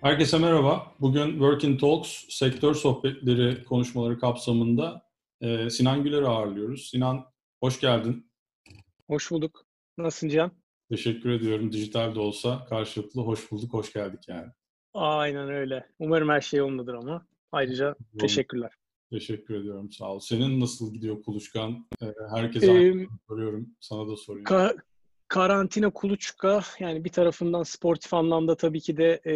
Herkese merhaba. Bugün Working Talks sektör sohbetleri konuşmaları kapsamında e, Sinan Güler'i ağırlıyoruz. Sinan hoş geldin. Hoş bulduk. Nasılsın Can? Teşekkür ediyorum. Dijital de olsa karşılıklı hoş bulduk, hoş geldik yani. Aynen öyle. Umarım her şey yolundadır ama. Ayrıca Yolun. teşekkürler. Teşekkür ediyorum. Sağ ol. Senin nasıl gidiyor Kuluçkan? E, herkese ee, soruyorum. Sana da soruyorum. Ka- karantina kuluçka yani bir tarafından sportif anlamda tabii ki de e,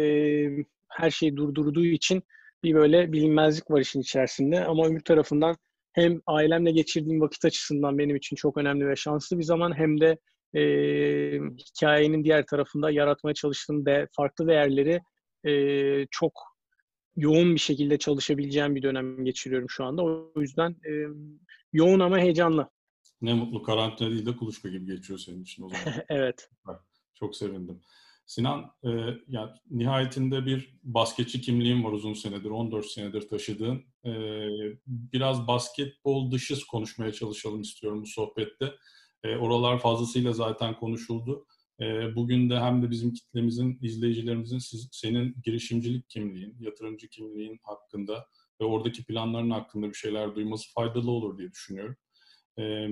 her şey durdurduğu için bir böyle bilinmezlik var işin içerisinde ama öbür tarafından hem ailemle geçirdiğim vakit açısından benim için çok önemli ve şanslı bir zaman hem de e, hikayenin diğer tarafında yaratmaya çalıştığım de farklı değerleri e, çok yoğun bir şekilde çalışabileceğim bir dönem geçiriyorum şu anda. O yüzden e, yoğun ama heyecanlı. Ne mutlu karantina değil de kuluçka gibi geçiyor senin için o zaman. evet. Çok sevindim. Sinan, e, yani nihayetinde bir basketçi kimliğin var uzun senedir, 14 senedir taşıdığın. E, biraz basketbol dışı konuşmaya çalışalım istiyorum bu sohbette. E, oralar fazlasıyla zaten konuşuldu. E, bugün de hem de bizim kitlemizin, izleyicilerimizin siz, senin girişimcilik kimliğin, yatırımcı kimliğin hakkında ve oradaki planların hakkında bir şeyler duyması faydalı olur diye düşünüyorum. E,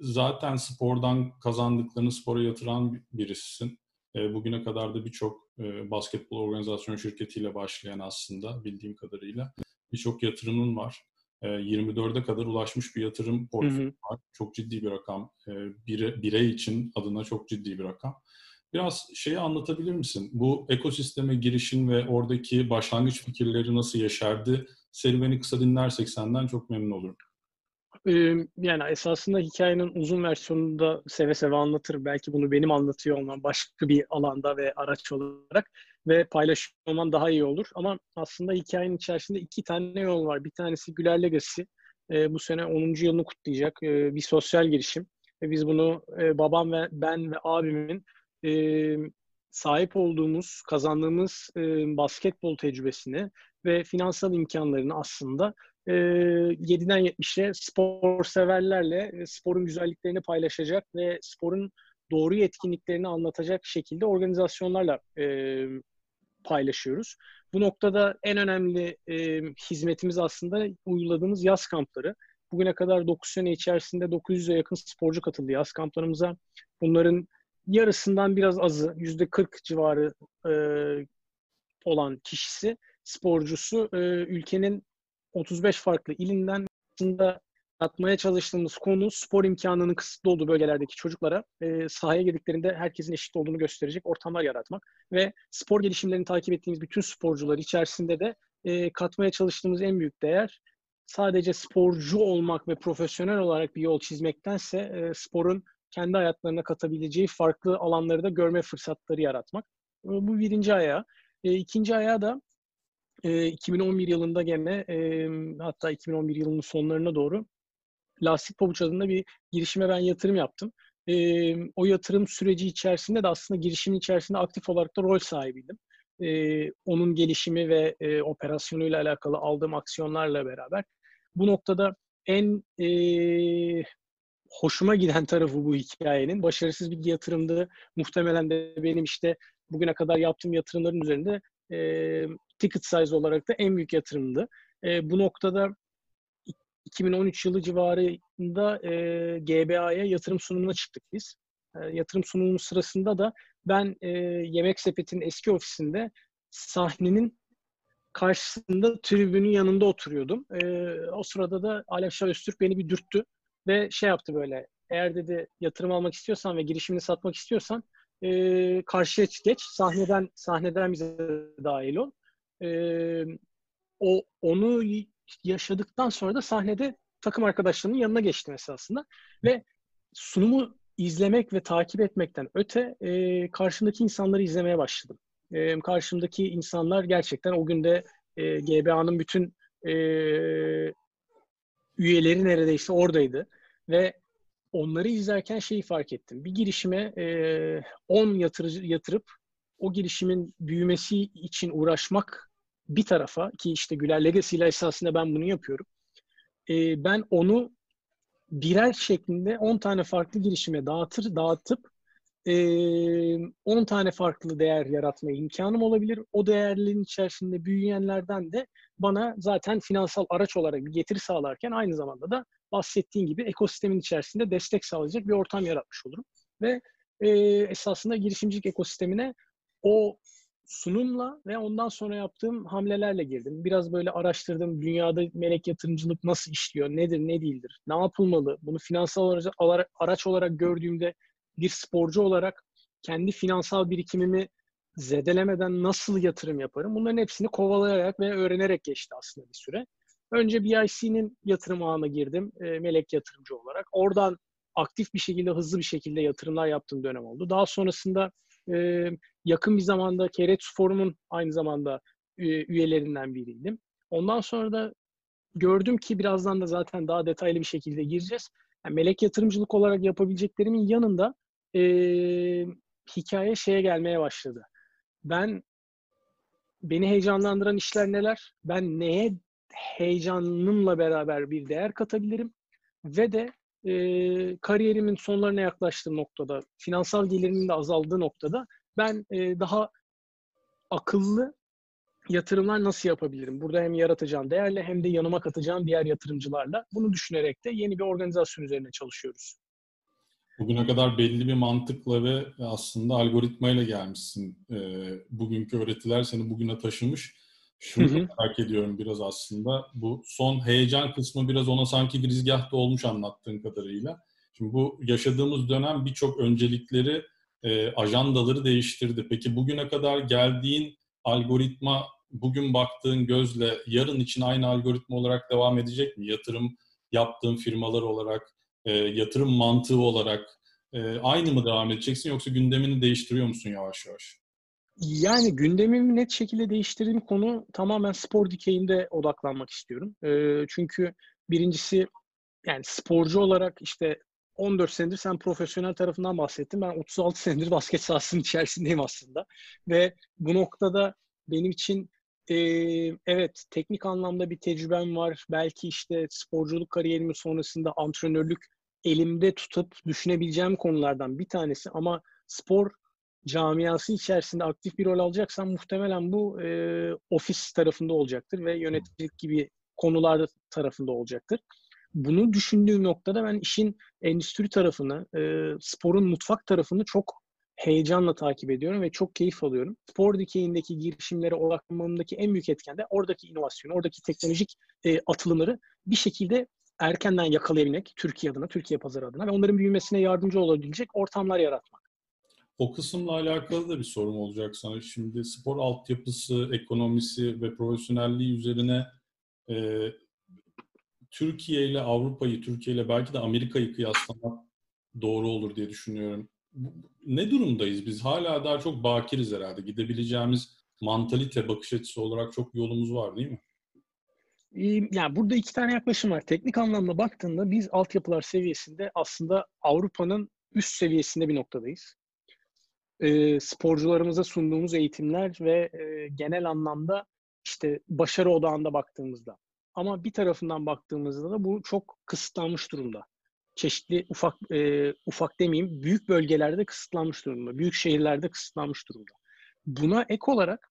zaten spordan kazandıklarını spora yatıran birisisin. E, bugüne kadar da birçok e, basketbol organizasyon şirketiyle başlayan aslında bildiğim kadarıyla birçok yatırımın var. E, 24'e kadar ulaşmış bir yatırım portföyü var. Çok ciddi bir rakam. E, bire, birey için adına çok ciddi bir rakam. Biraz şeyi anlatabilir misin? Bu ekosisteme girişin ve oradaki başlangıç fikirleri nasıl yaşardı? Serüveni kısa dinlersek senden çok memnun olurum yani esasında hikayenin uzun versiyonunu da seve seve anlatırım. Belki bunu benim anlatıyor olmam başka bir alanda ve araç olarak ve paylaşıyor olmam daha iyi olur. Ama aslında hikayenin içerisinde iki tane yol var. Bir tanesi Güler Legacy. E, bu sene 10. yılını kutlayacak e, bir sosyal girişim. Ve biz bunu e, babam ve ben ve abimin e, sahip olduğumuz, kazandığımız e, basketbol tecrübesini ve finansal imkanlarını aslında 7'den 70'e spor severlerle sporun güzelliklerini paylaşacak ve sporun doğru yetkinliklerini anlatacak şekilde organizasyonlarla e, paylaşıyoruz. Bu noktada en önemli e, hizmetimiz aslında uyguladığımız yaz kampları. Bugüne kadar 9 sene içerisinde 900'e yakın sporcu katıldı yaz kamplarımıza. Bunların yarısından biraz azı, %40 civarı e, olan kişisi, sporcusu e, ülkenin 35 farklı ilinden aslında atmaya çalıştığımız konu spor imkanının kısıtlı olduğu bölgelerdeki çocuklara e, sahaya girdiklerinde herkesin eşit olduğunu gösterecek ortamlar yaratmak ve spor gelişimlerini takip ettiğimiz bütün sporcular içerisinde de e, katmaya çalıştığımız en büyük değer sadece sporcu olmak ve profesyonel olarak bir yol çizmektense e, sporun kendi hayatlarına katabileceği farklı alanları da görme fırsatları yaratmak. E, bu birinci ayağı. E, ikinci ayağı da e, 2011 yılında gene e, hatta 2011 yılının sonlarına doğru Lastik Pabuç adında bir girişime ben yatırım yaptım. E, o yatırım süreci içerisinde de aslında girişimin içerisinde aktif olarak da rol sahibiydim. E, onun gelişimi ve e, operasyonuyla alakalı aldığım aksiyonlarla beraber. Bu noktada en e, hoşuma giden tarafı bu hikayenin başarısız bir yatırımdı. Muhtemelen de benim işte bugüne kadar yaptığım yatırımların üzerinde e, ticket size olarak da en büyük yatırımdı. E, bu noktada 2013 yılı civarında e, GBA'ya yatırım sunumuna çıktık biz. E, yatırım sunumu sırasında da ben e, Yemek Sepet'in eski ofisinde sahnenin karşısında tribünün yanında oturuyordum. E, o sırada da Alev Öztürk beni bir dürttü ve şey yaptı böyle eğer dedi yatırım almak istiyorsan ve girişimini satmak istiyorsan e, karşıya geç sahneden sahneden bize dahil ol e, o onu yaşadıktan sonra da sahnede takım arkadaşlarımın yanına geçtim esasında ve sunumu izlemek ve takip etmekten öte e, karşımdaki insanları izlemeye başladım. E, karşımdaki insanlar gerçekten o günde e, GBA'nın bütün e, üyeleri neredeyse oradaydı ve onları izlerken şeyi fark ettim. Bir girişime 10 e, yatırıcı yatırıp o girişimin büyümesi için uğraşmak bir tarafa ki işte Güler Legacy ile esasında ben bunu yapıyorum. E, ben onu birer şeklinde 10 tane farklı girişime dağıtır, dağıtıp 10 tane farklı değer yaratma imkanım olabilir. O değerlerin içerisinde büyüyenlerden de bana zaten finansal araç olarak bir getiri sağlarken aynı zamanda da bahsettiğin gibi ekosistemin içerisinde destek sağlayacak bir ortam yaratmış olurum. Ve e, esasında girişimcilik ekosistemine o sunumla ve ondan sonra yaptığım hamlelerle girdim. Biraz böyle araştırdım. Dünyada melek yatırımcılık nasıl işliyor, nedir, ne değildir, ne yapılmalı? Bunu finansal araç olarak gördüğümde bir sporcu olarak kendi finansal birikimimi zedelemeden nasıl yatırım yaparım? Bunların hepsini kovalayarak ve öğrenerek geçti aslında bir süre. Önce BIC'nin yatırım ağına girdim e, melek yatırımcı olarak. Oradan aktif bir şekilde, hızlı bir şekilde yatırımlar yaptığım dönem oldu. Daha sonrasında e, yakın bir zamanda Keretus Forum'un aynı zamanda üyelerinden biriydim. Ondan sonra da gördüm ki birazdan da zaten daha detaylı bir şekilde gireceğiz. Yani melek yatırımcılık olarak yapabileceklerimin yanında e, hikaye şeye gelmeye başladı. Ben beni heyecanlandıran işler neler? Ben neye heyecanımla beraber bir değer katabilirim? Ve de e, kariyerimin sonlarına yaklaştığı noktada, finansal gelirimin de azaldığı noktada ben e, daha akıllı yatırımlar nasıl yapabilirim? Burada hem yaratacağım değerle hem de yanıma katacağım diğer yatırımcılarla. Bunu düşünerek de yeni bir organizasyon üzerine çalışıyoruz. Bugüne kadar belli bir mantıkla ve aslında algoritmayla gelmişsin. E, bugünkü öğretiler seni bugüne taşımış. Şunu hı hı. merak ediyorum biraz aslında. Bu son heyecan kısmı biraz ona sanki girizgahta olmuş anlattığın kadarıyla. Şimdi bu yaşadığımız dönem birçok öncelikleri, e, ajandaları değiştirdi. Peki bugüne kadar geldiğin algoritma bugün baktığın gözle yarın için aynı algoritma olarak devam edecek mi? Yatırım yaptığın firmalar olarak, e, yatırım mantığı olarak e, aynı mı devam edeceksin yoksa gündemini değiştiriyor musun yavaş yavaş? Yani gündemimi net şekilde değiştirdiğim konu tamamen spor dikeyinde odaklanmak istiyorum. E, çünkü birincisi yani sporcu olarak işte 14 senedir sen profesyonel tarafından bahsettin. Ben 36 senedir basket sahasının içerisindeyim aslında. Ve bu noktada benim için e, evet teknik anlamda bir tecrübem var. Belki işte sporculuk kariyerimin sonrasında antrenörlük elimde tutup düşünebileceğim konulardan bir tanesi. Ama spor camiası içerisinde aktif bir rol alacaksam muhtemelen bu e, ofis tarafında olacaktır ve yöneticilik gibi konular tarafında olacaktır. Bunu düşündüğüm noktada ben işin endüstri tarafını, e, sporun mutfak tarafını çok heyecanla takip ediyorum ve çok keyif alıyorum. Spor dikeyindeki girişimlere odaklanmamdaki en büyük etken de oradaki inovasyonu, oradaki teknolojik e, atılımları bir şekilde erkenden yakalayabilmek Türkiye adına, Türkiye pazarı adına ve onların büyümesine yardımcı olabilecek ortamlar yaratmak. O kısımla alakalı da bir sorum olacak sana. Şimdi spor altyapısı, ekonomisi ve profesyonelliği üzerine e, Türkiye ile Avrupa'yı, Türkiye ile belki de Amerika'yı kıyaslamak doğru olur diye düşünüyorum. Ne durumdayız biz? Hala daha çok bakiriz herhalde. Gidebileceğimiz mantalite, bakış açısı olarak çok yolumuz var değil mi? Yani burada iki tane yaklaşım var. Teknik anlamda baktığında biz altyapılar seviyesinde aslında Avrupa'nın üst seviyesinde bir noktadayız. E, sporcularımıza sunduğumuz eğitimler ve e, genel anlamda işte başarı odağında baktığımızda. Ama bir tarafından baktığımızda da bu çok kısıtlanmış durumda. Çeşitli ufak e, ufak demeyeyim büyük bölgelerde kısıtlanmış durumda. Büyük şehirlerde kısıtlanmış durumda. Buna ek olarak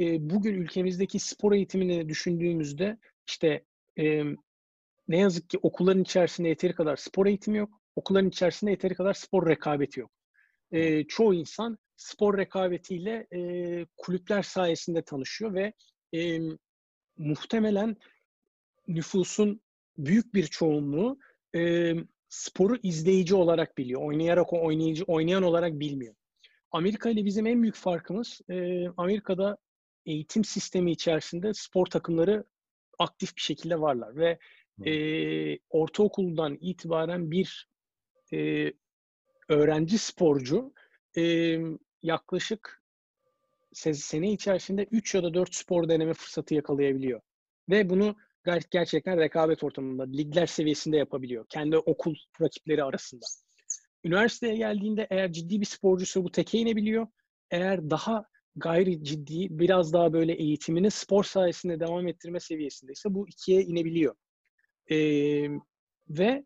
e, bugün ülkemizdeki spor eğitimini düşündüğümüzde işte e, ne yazık ki okulların içerisinde yeteri kadar spor eğitimi yok. Okulların içerisinde yeteri kadar spor rekabeti yok. E, çoğu insan spor rekabetiyle e, kulüpler sayesinde tanışıyor ve e, muhtemelen nüfusun büyük bir çoğunluğu e, sporu izleyici olarak biliyor. Oynayarak o oynayıcı oynayan olarak bilmiyor. Amerika ile bizim en büyük farkımız e, Amerika'da eğitim sistemi içerisinde spor takımları aktif bir şekilde varlar ve e, ortaokuldan itibaren bir e, öğrenci sporcu e, yaklaşık sene içerisinde 3 ya da 4 spor deneme fırsatı yakalayabiliyor. Ve bunu gerçekten rekabet ortamında, ligler seviyesinde yapabiliyor. Kendi okul rakipleri arasında. Üniversiteye geldiğinde eğer ciddi bir sporcuysa bu teke inebiliyor. Eğer daha gayri ciddi, biraz daha böyle eğitimini spor sayesinde devam ettirme seviyesindeyse bu ikiye inebiliyor. Ee, ve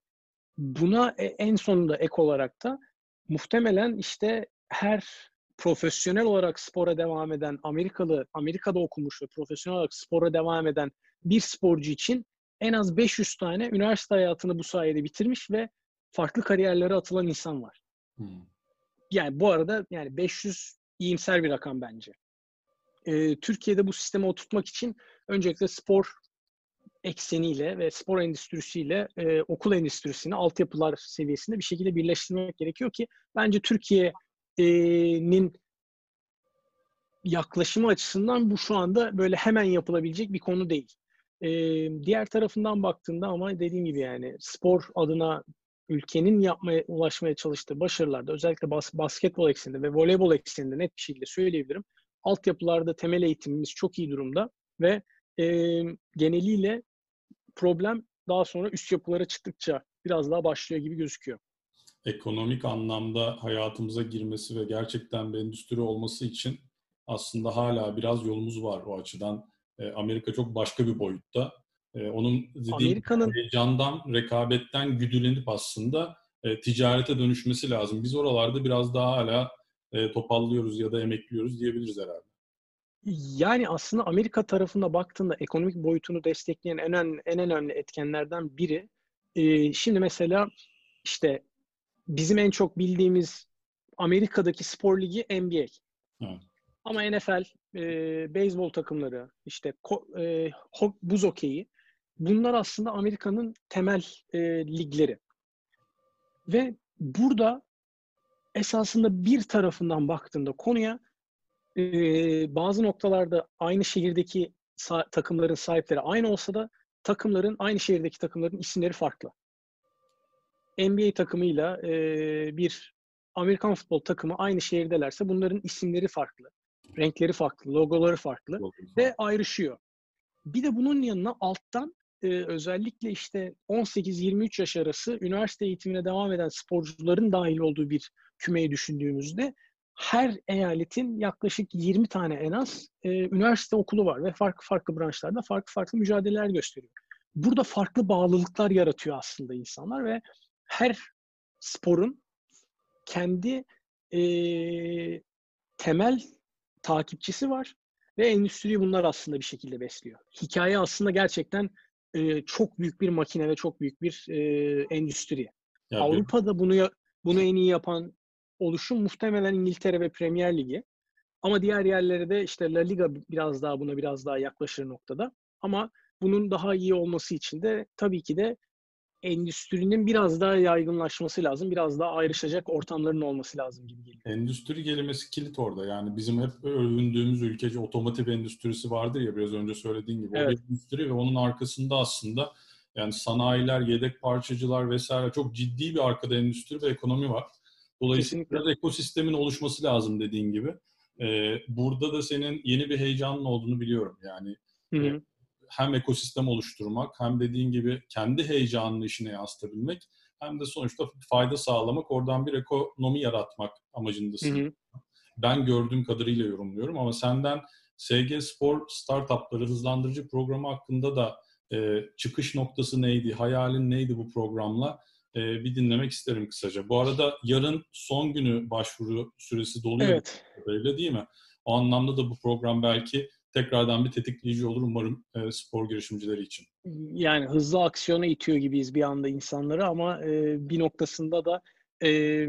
buna e, en sonunda ek olarak da muhtemelen işte her profesyonel olarak spora devam eden Amerikalı, Amerika'da okumuş ve profesyonel olarak spora devam eden bir sporcu için en az 500 tane üniversite hayatını bu sayede bitirmiş ve farklı kariyerlere atılan insan var. Hmm. Yani bu arada yani 500 iyimser bir rakam bence. Ee, Türkiye'de bu sistemi oturtmak için öncelikle spor ekseniyle ve spor endüstrisiyle e, okul endüstrisini altyapılar seviyesinde bir şekilde birleştirmek gerekiyor ki bence Türkiye'nin yaklaşımı açısından bu şu anda böyle hemen yapılabilecek bir konu değil. E, diğer tarafından baktığında ama dediğim gibi yani spor adına ülkenin yapmaya ulaşmaya çalıştığı başarılarda özellikle bas, basketbol ekseninde ve voleybol ekseninde net bir şekilde söyleyebilirim. Altyapılarda temel eğitimimiz çok iyi durumda ve e, geneliyle problem daha sonra üst yapılara çıktıkça biraz daha başlıyor gibi gözüküyor. Ekonomik anlamda hayatımıza girmesi ve gerçekten bir endüstri olması için aslında hala biraz yolumuz var o açıdan. E, Amerika çok başka bir boyutta. E, onun dediğim heyecandan, rekabetten güdülenip aslında e, ticarete dönüşmesi lazım. Biz oralarda biraz daha hala topallıyoruz ya da emekliyoruz diyebiliriz herhalde. Yani aslında Amerika tarafında baktığında ekonomik boyutunu destekleyen en önemli, en önemli etkenlerden biri e, şimdi mesela işte bizim en çok bildiğimiz Amerika'daki spor ligi NBA. Evet. Ama NFL, e, beyzbol takımları, işte ko, e, buz okeyi bunlar aslında Amerika'nın temel e, ligleri. Ve burada esasında bir tarafından baktığında konuya e, bazı noktalarda aynı şehirdeki sa- takımların sahipleri aynı olsa da takımların aynı şehirdeki takımların isimleri farklı. NBA takımıyla e, bir Amerikan futbol takımı aynı şehirdelerse bunların isimleri farklı, renkleri farklı, logoları farklı ve ayrışıyor. Bir de bunun yanına alttan e, özellikle işte 18-23 yaş arası üniversite eğitimine devam eden sporcuların dahil olduğu bir kümeyi düşündüğümüzde her eyaletin yaklaşık 20 tane en az e, üniversite okulu var ve farklı farklı branşlarda farklı farklı mücadeleler gösteriyor. Burada farklı bağlılıklar yaratıyor aslında insanlar ve her sporun kendi e, temel takipçisi var ve endüstriyi bunlar aslında bir şekilde besliyor. Hikaye aslında gerçekten e, çok büyük bir makine ve çok büyük bir e, endüstri. Ya Avrupa'da bunu bunu en iyi yapan oluşum muhtemelen İngiltere ve Premier Ligi. Ama diğer yerlere de işte La Liga biraz daha buna biraz daha yaklaşır noktada. Ama bunun daha iyi olması için de tabii ki de endüstrinin biraz daha yaygınlaşması lazım. Biraz daha ayrışacak ortamların olması lazım gibi geliyor. Endüstri kelimesi kilit orada. Yani bizim hep övündüğümüz ülkece otomotiv endüstrisi vardır ya biraz önce söylediğin gibi. Evet. O endüstri ve onun arkasında aslında yani sanayiler, yedek parçacılar vesaire çok ciddi bir arkada endüstri ve ekonomi var. Dolayısıyla Kesinlikle. biraz ekosistemin oluşması lazım dediğin gibi. Ee, burada da senin yeni bir heyecanın olduğunu biliyorum. Yani hı hı. E, hem ekosistem oluşturmak hem dediğin gibi kendi heyecanını işine yansıtabilmek hem de sonuçta fayda sağlamak, oradan bir ekonomi yaratmak amacındasın. Hı hı. Ben gördüğüm kadarıyla yorumluyorum ama senden SG Spor Startupları Hızlandırıcı Programı hakkında da e, çıkış noktası neydi, hayalin neydi bu programla? E, bir dinlemek isterim kısaca. Bu arada yarın son günü başvuru süresi doluyor. Evet. Öyle değil mi? O anlamda da bu program belki tekrardan bir tetikleyici olur umarım e, spor girişimcileri için. Yani hızlı aksiyona itiyor gibiyiz bir anda insanları ama e, bir noktasında da e,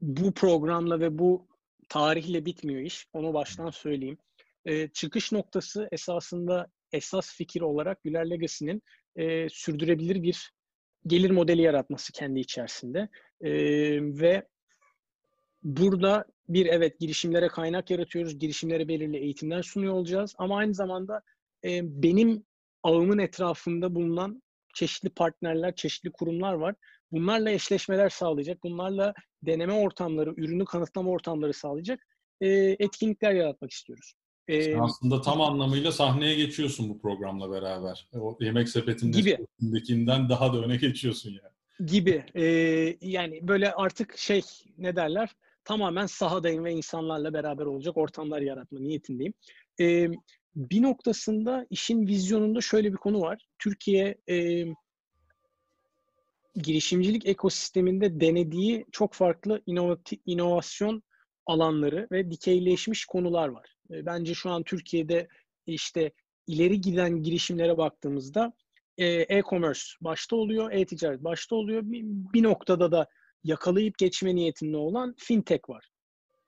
bu programla ve bu tarihle bitmiyor iş. Onu baştan söyleyeyim. E, çıkış noktası esasında esas fikir olarak Güler Legacy'nin e, sürdürebilir bir gelir modeli yaratması kendi içerisinde. E, ve burada bir evet girişimlere kaynak yaratıyoruz. Girişimlere belirli eğitimler sunuyor olacağız. Ama aynı zamanda e, benim ağımın etrafında bulunan çeşitli partnerler, çeşitli kurumlar var. Bunlarla eşleşmeler sağlayacak. Bunlarla deneme ortamları, ürünü kanıtlama ortamları sağlayacak e, etkinlikler yaratmak istiyoruz. Sen aslında tam anlamıyla sahneye geçiyorsun bu programla beraber. O yemek sepetindeki daha da öne geçiyorsun yani. Gibi. Ee, yani böyle artık şey ne derler? Tamamen sahadayım ve insanlarla beraber olacak ortamlar yaratma niyetindeyim. Ee, bir noktasında işin vizyonunda şöyle bir konu var. Türkiye e, girişimcilik ekosisteminde denediği çok farklı inovasyon alanları ve dikeyleşmiş konular var. E, bence şu an Türkiye'de işte ileri giden girişimlere baktığımızda e, e-commerce başta oluyor, e-ticaret başta oluyor. Bir, noktada da yakalayıp geçme niyetinde olan fintech var.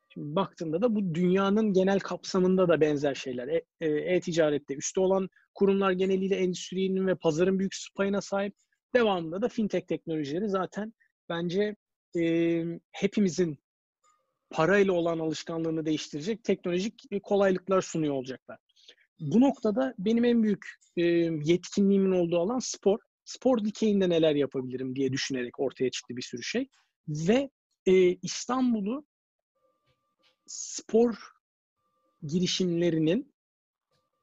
Şimdi baktığında da bu dünyanın genel kapsamında da benzer şeyler. E, e-ticarette üstte olan kurumlar geneliyle endüstrinin ve pazarın büyük payına sahip. Devamında da fintech teknolojileri zaten bence e, hepimizin parayla olan alışkanlığını değiştirecek teknolojik kolaylıklar sunuyor olacaklar. Bu noktada benim en büyük e, yetkinliğimin olduğu alan spor. Spor dikeyinde neler yapabilirim diye düşünerek ortaya çıktı bir sürü şey. Ve e, İstanbul'u spor girişimlerinin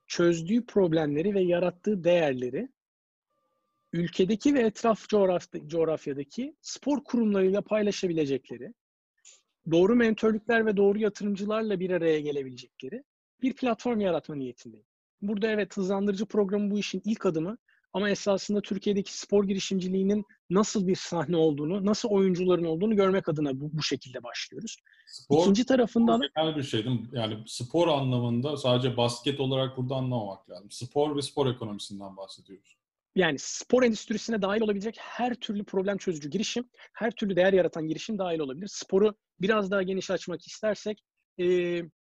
çözdüğü problemleri ve yarattığı değerleri ülkedeki ve etraf coğrafyadaki spor kurumlarıyla paylaşabilecekleri, doğru mentörlükler ve doğru yatırımcılarla bir araya gelebilecekleri bir platform yaratma niyetindeyim. Burada evet hızlandırıcı programı bu işin ilk adımı ama esasında Türkiye'deki spor girişimciliğinin nasıl bir sahne olduğunu, nasıl oyuncuların olduğunu görmek adına bu, bu şekilde başlıyoruz. Spor, İkinci tarafından da... bir şey değil mi? Yani spor anlamında sadece basket olarak burada anlamamak lazım. Spor ve spor ekonomisinden bahsediyoruz. Yani spor endüstrisine dahil olabilecek her türlü problem çözücü girişim, her türlü değer yaratan girişim dahil olabilir. Sporu biraz daha geniş açmak istersek e,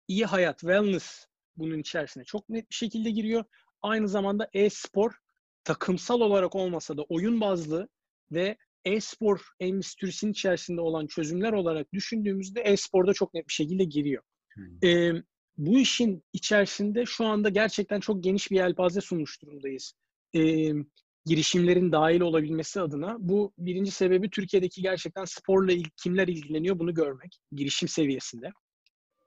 iyi hayat, wellness bunun içerisine çok net bir şekilde giriyor. Aynı zamanda e-spor takımsal olarak olmasa da oyun bazlı ve e-spor endüstrisinin içerisinde olan çözümler olarak düşündüğümüzde e-sporda çok net bir şekilde giriyor. Hmm. E, bu işin içerisinde şu anda gerçekten çok geniş bir yelpaze sunmuş durumdayız. E, girişimlerin dahil olabilmesi adına. Bu birinci sebebi Türkiye'deki gerçekten sporla il, kimler ilgileniyor bunu görmek. Girişim seviyesinde.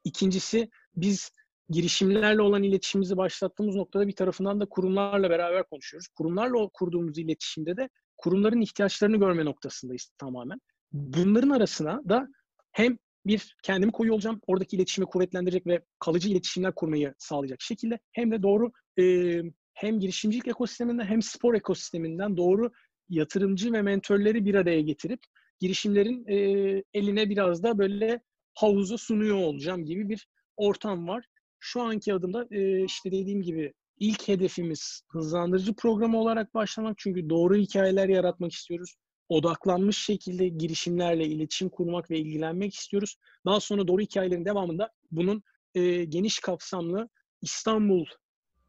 İkincisi biz girişimlerle olan iletişimimizi başlattığımız noktada bir tarafından da kurumlarla beraber konuşuyoruz. Kurumlarla kurduğumuz iletişimde de kurumların ihtiyaçlarını görme noktasındayız tamamen. Bunların arasına da hem bir kendimi koyuyor olacağım, oradaki iletişimi kuvvetlendirecek ve kalıcı iletişimler kurmayı sağlayacak şekilde hem de doğru e, hem girişimcilik ekosisteminden hem spor ekosisteminden doğru yatırımcı ve mentörleri bir araya getirip girişimlerin e, eline biraz da böyle havuzu sunuyor olacağım gibi bir ortam var. Şu anki adımda e, işte dediğim gibi ilk hedefimiz hızlandırıcı programı olarak başlamak. Çünkü doğru hikayeler yaratmak istiyoruz. Odaklanmış şekilde girişimlerle iletişim kurmak ve ilgilenmek istiyoruz. Daha sonra doğru hikayelerin devamında bunun e, geniş kapsamlı İstanbul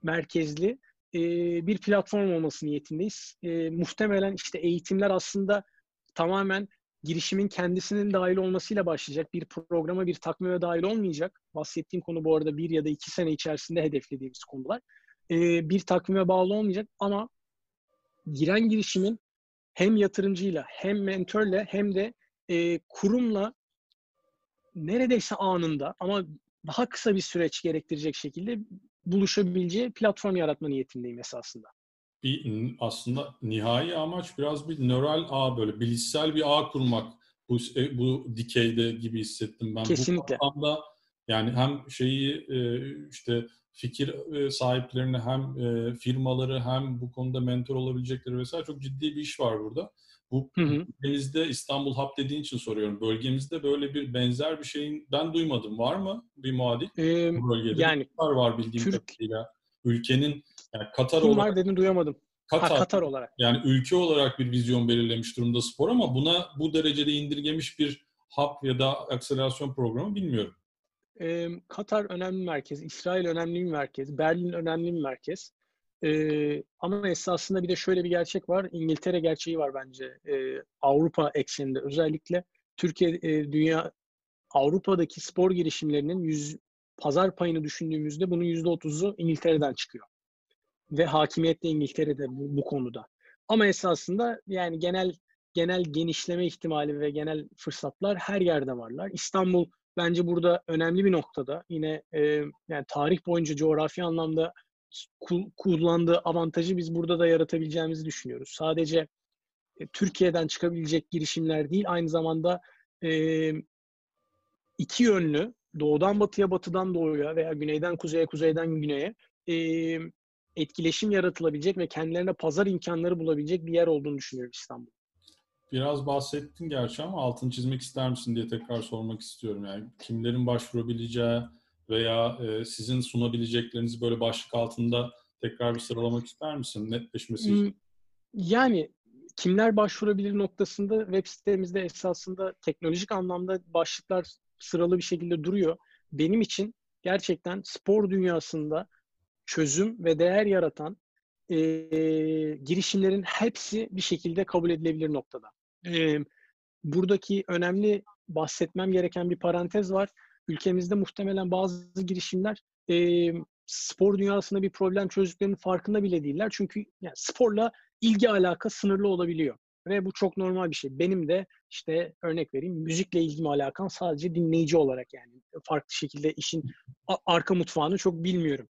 merkezli e, bir platform olması niyetindeyiz. E, muhtemelen işte eğitimler aslında tamamen girişimin kendisinin dahil olmasıyla başlayacak. Bir programa, bir takvime dahil olmayacak. Bahsettiğim konu bu arada bir ya da iki sene içerisinde hedeflediğimiz konular. Ee, bir takvime bağlı olmayacak ama giren girişimin hem yatırımcıyla hem mentörle hem de e, kurumla neredeyse anında ama daha kısa bir süreç gerektirecek şekilde buluşabileceği platform yaratma niyetindeyim esasında bir aslında nihai amaç biraz bir nöral ağ böyle bilişsel bir ağ kurmak bu e, bu dikeyde gibi hissettim ben. Kesinlikle. Bu anlamda yani hem şeyi e, işte fikir e, sahiplerini hem firmaları hem bu konuda mentor olabilecekleri vesaire çok ciddi bir iş var burada. Bu bölgemizde İstanbul Hub dediğin için soruyorum. Bölgemizde böyle bir benzer bir şeyin ben duymadım. Var mı bir muadil ee, bu bölgede? Yani var var bildiğim Türk, kadarıyla. Ülkenin yani Katar olarak, var dedin duyamadım. Katar, ha, Katar olarak. Yani ülke olarak bir vizyon belirlemiş durumda spor ama buna bu derecede indirgemiş bir hap ya da akselerasyon programı bilmiyorum. Ee, Katar önemli bir merkez, İsrail önemli bir merkez, Berlin önemli bir merkez. Ee, ama esasında bir de şöyle bir gerçek var. İngiltere gerçeği var bence. Ee, Avrupa ekseninde özellikle Türkiye e, dünya Avrupa'daki spor girişimlerinin yüz, pazar payını düşündüğümüzde bunun %30'u İngiltere'den çıkıyor ve hakimiyet de İngiltere'de bu, bu konuda. Ama esasında yani genel genel genişleme ihtimali ve genel fırsatlar her yerde varlar. İstanbul bence burada önemli bir noktada. Yine e, yani tarih boyunca coğrafi anlamda kullandığı avantajı biz burada da yaratabileceğimizi düşünüyoruz. Sadece e, Türkiye'den çıkabilecek girişimler değil, aynı zamanda e, iki yönlü doğudan batıya, batıdan doğuya veya güneyden kuzeye, kuzeyden güneye e, etkileşim yaratılabilecek ve kendilerine pazar imkanları bulabilecek bir yer olduğunu düşünüyorum İstanbul. biraz bahsettin gerçi ama altını çizmek ister misin diye tekrar sormak istiyorum. Yani kimlerin başvurabileceği veya e, sizin sunabileceklerinizi böyle başlık altında tekrar bir sıralamak ister misin netleşmesi için? Hmm, yani kimler başvurabilir noktasında web sitemizde esasında teknolojik anlamda başlıklar sıralı bir şekilde duruyor. Benim için gerçekten spor dünyasında çözüm ve değer yaratan e, girişimlerin hepsi bir şekilde kabul edilebilir noktada. E, buradaki önemli bahsetmem gereken bir parantez var. Ülkemizde muhtemelen bazı girişimler e, spor dünyasında bir problem çözdüklerinin farkında bile değiller. Çünkü yani sporla ilgi alaka sınırlı olabiliyor. Ve bu çok normal bir şey. Benim de işte örnek vereyim müzikle ilgimi alakam sadece dinleyici olarak yani farklı şekilde işin arka mutfağını çok bilmiyorum.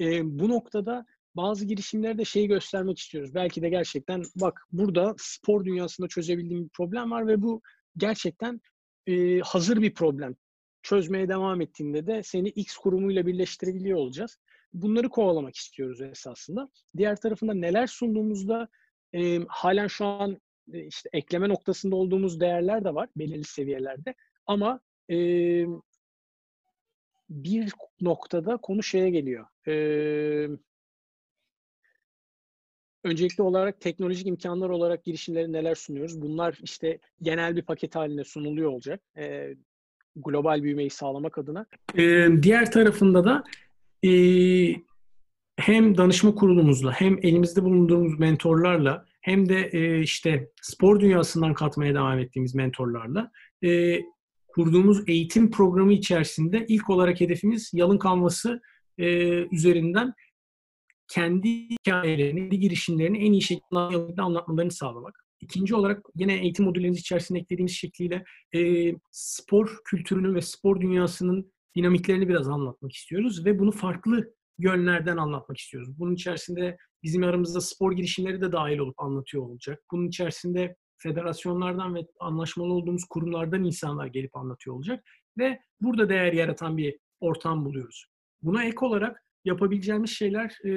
E, bu noktada bazı girişimlerde şeyi göstermek istiyoruz. Belki de gerçekten bak burada spor dünyasında çözebildiğim bir problem var ve bu gerçekten e, hazır bir problem. Çözmeye devam ettiğinde de seni X kurumuyla birleştirebiliyor olacağız. Bunları kovalamak istiyoruz esasında. Diğer tarafında neler sunduğumuzda e, halen şu an işte ekleme noktasında olduğumuz değerler de var belirli seviyelerde. Ama e, bir noktada konu şeye geliyor. E, öncelikli olarak teknolojik imkanlar olarak girişimleri neler sunuyoruz? Bunlar işte genel bir paket halinde sunuluyor olacak. E, global büyümeyi sağlamak adına. E, diğer tarafında da e, hem danışma kurulumuzla hem elimizde bulunduğumuz mentorlarla hem de e, işte spor dünyasından katmaya devam ettiğimiz mentorlarla e, kurduğumuz eğitim programı içerisinde ilk olarak hedefimiz yalın kanvası e, üzerinden kendi hikayelerini, girişimlerini en iyi şekilde anlatmalarını sağlamak. İkinci olarak yine eğitim modüllerimiz içerisinde eklediğimiz şekliyle e, spor kültürünü ve spor dünyasının dinamiklerini biraz anlatmak istiyoruz ve bunu farklı yönlerden anlatmak istiyoruz. Bunun içerisinde bizim aramızda spor girişimleri de dahil olup anlatıyor olacak. Bunun içerisinde federasyonlardan ve anlaşmalı olduğumuz kurumlardan insanlar gelip anlatıyor olacak ve burada değer yaratan bir ortam buluyoruz. Buna ek olarak yapabileceğimiz şeyler e,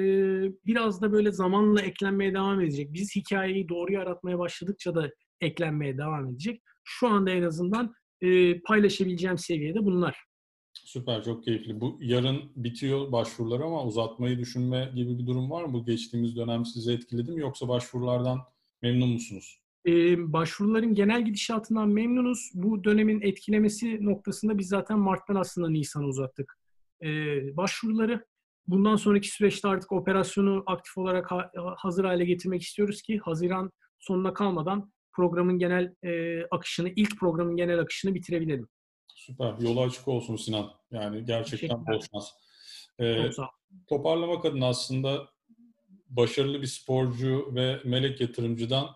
biraz da böyle zamanla eklenmeye devam edecek. Biz hikayeyi doğru yaratmaya başladıkça da eklenmeye devam edecek. Şu anda en azından e, paylaşabileceğim seviyede bunlar. Süper, çok keyifli. Bu yarın bitiyor başvurular ama uzatmayı düşünme gibi bir durum var mı? Bu geçtiğimiz dönem sizi etkiledi mi yoksa başvurulardan memnun musunuz? Ee, başvuruların genel gidişatından memnunuz. Bu dönemin etkilemesi noktasında biz zaten Mart'tan aslında Nisan'a uzattık. Ee, başvuruları bundan sonraki süreçte artık operasyonu aktif olarak ha- hazır hale getirmek istiyoruz ki Haziran sonuna kalmadan programın genel e, akışını, ilk programın genel akışını bitirebilelim. Süper. Yolu açık olsun Sinan. Yani gerçekten bol şans. Ee, toparlamak adına aslında başarılı bir sporcu ve melek yatırımcıdan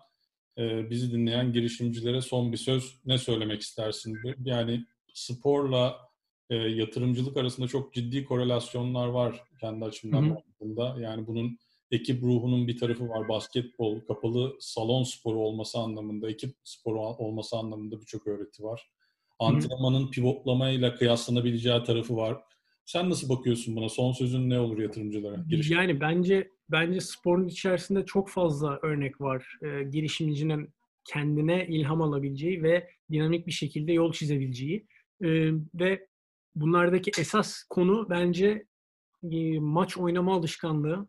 e, bizi dinleyen girişimcilere son bir söz ne söylemek istersin? Yani sporla e, yatırımcılık arasında çok ciddi korelasyonlar var kendi açımdan baktığımda. Yani bunun ekip ruhunun bir tarafı var. Basketbol, kapalı salon sporu olması anlamında, ekip sporu olması anlamında birçok öğreti var. Antrenmanın pivotlamayla kıyaslanabileceği tarafı var. Sen nasıl bakıyorsun buna? Son sözün ne olur yatırımcılara? Girişim. Yani bence bence sporun içerisinde çok fazla örnek var. E, girişimcinin kendine ilham alabileceği ve dinamik bir şekilde yol çizebileceği. E, ve bunlardaki esas konu bence e, maç oynama alışkanlığı.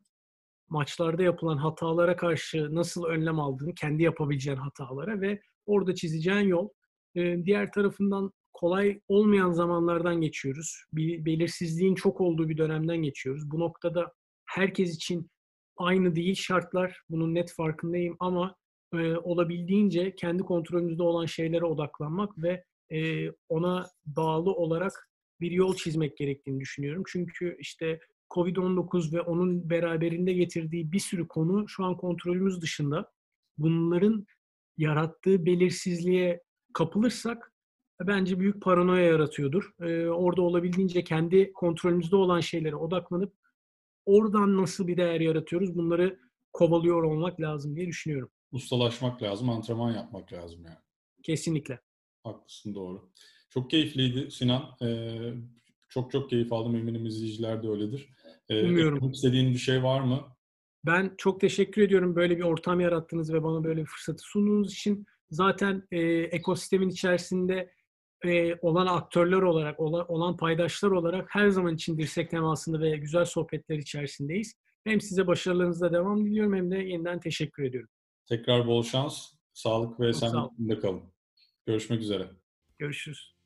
Maçlarda yapılan hatalara karşı nasıl önlem aldığını, kendi yapabileceğin hatalara ve orada çizeceğin yol. E, diğer tarafından kolay olmayan zamanlardan geçiyoruz. Bir belirsizliğin çok olduğu bir dönemden geçiyoruz. Bu noktada herkes için aynı değil şartlar. Bunun net farkındayım ama e, olabildiğince kendi kontrolümüzde olan şeylere odaklanmak ve e, ona bağlı olarak bir yol çizmek gerektiğini düşünüyorum. Çünkü işte Covid-19 ve onun beraberinde getirdiği bir sürü konu şu an kontrolümüz dışında. Bunların yarattığı belirsizliğe kapılırsak bence büyük paranoya yaratıyordur. Ee, orada olabildiğince kendi kontrolümüzde olan şeylere odaklanıp oradan nasıl bir değer yaratıyoruz bunları kovalıyor olmak lazım diye düşünüyorum. Ustalaşmak lazım, antrenman yapmak lazım yani. Kesinlikle. Haklısın doğru. Çok keyifliydi Sinan. Ee, çok çok keyif aldım. Eminim izleyiciler de öyledir. Ee, Umuyorum. İstediğin bir şey var mı? Ben çok teşekkür ediyorum böyle bir ortam yarattınız ve bana böyle bir fırsatı sunduğunuz için. zaten e, ekosistemin içerisinde e, olan aktörler olarak, olan, olan paydaşlar olarak her zaman için dirsek temasında ve güzel sohbetler içerisindeyiz. Hem size başarılarınızda devam diliyorum hem de yeniden teşekkür ediyorum. Tekrar bol şans, sağlık ve Çok sağ kalın. Görüşmek üzere. Görüşürüz.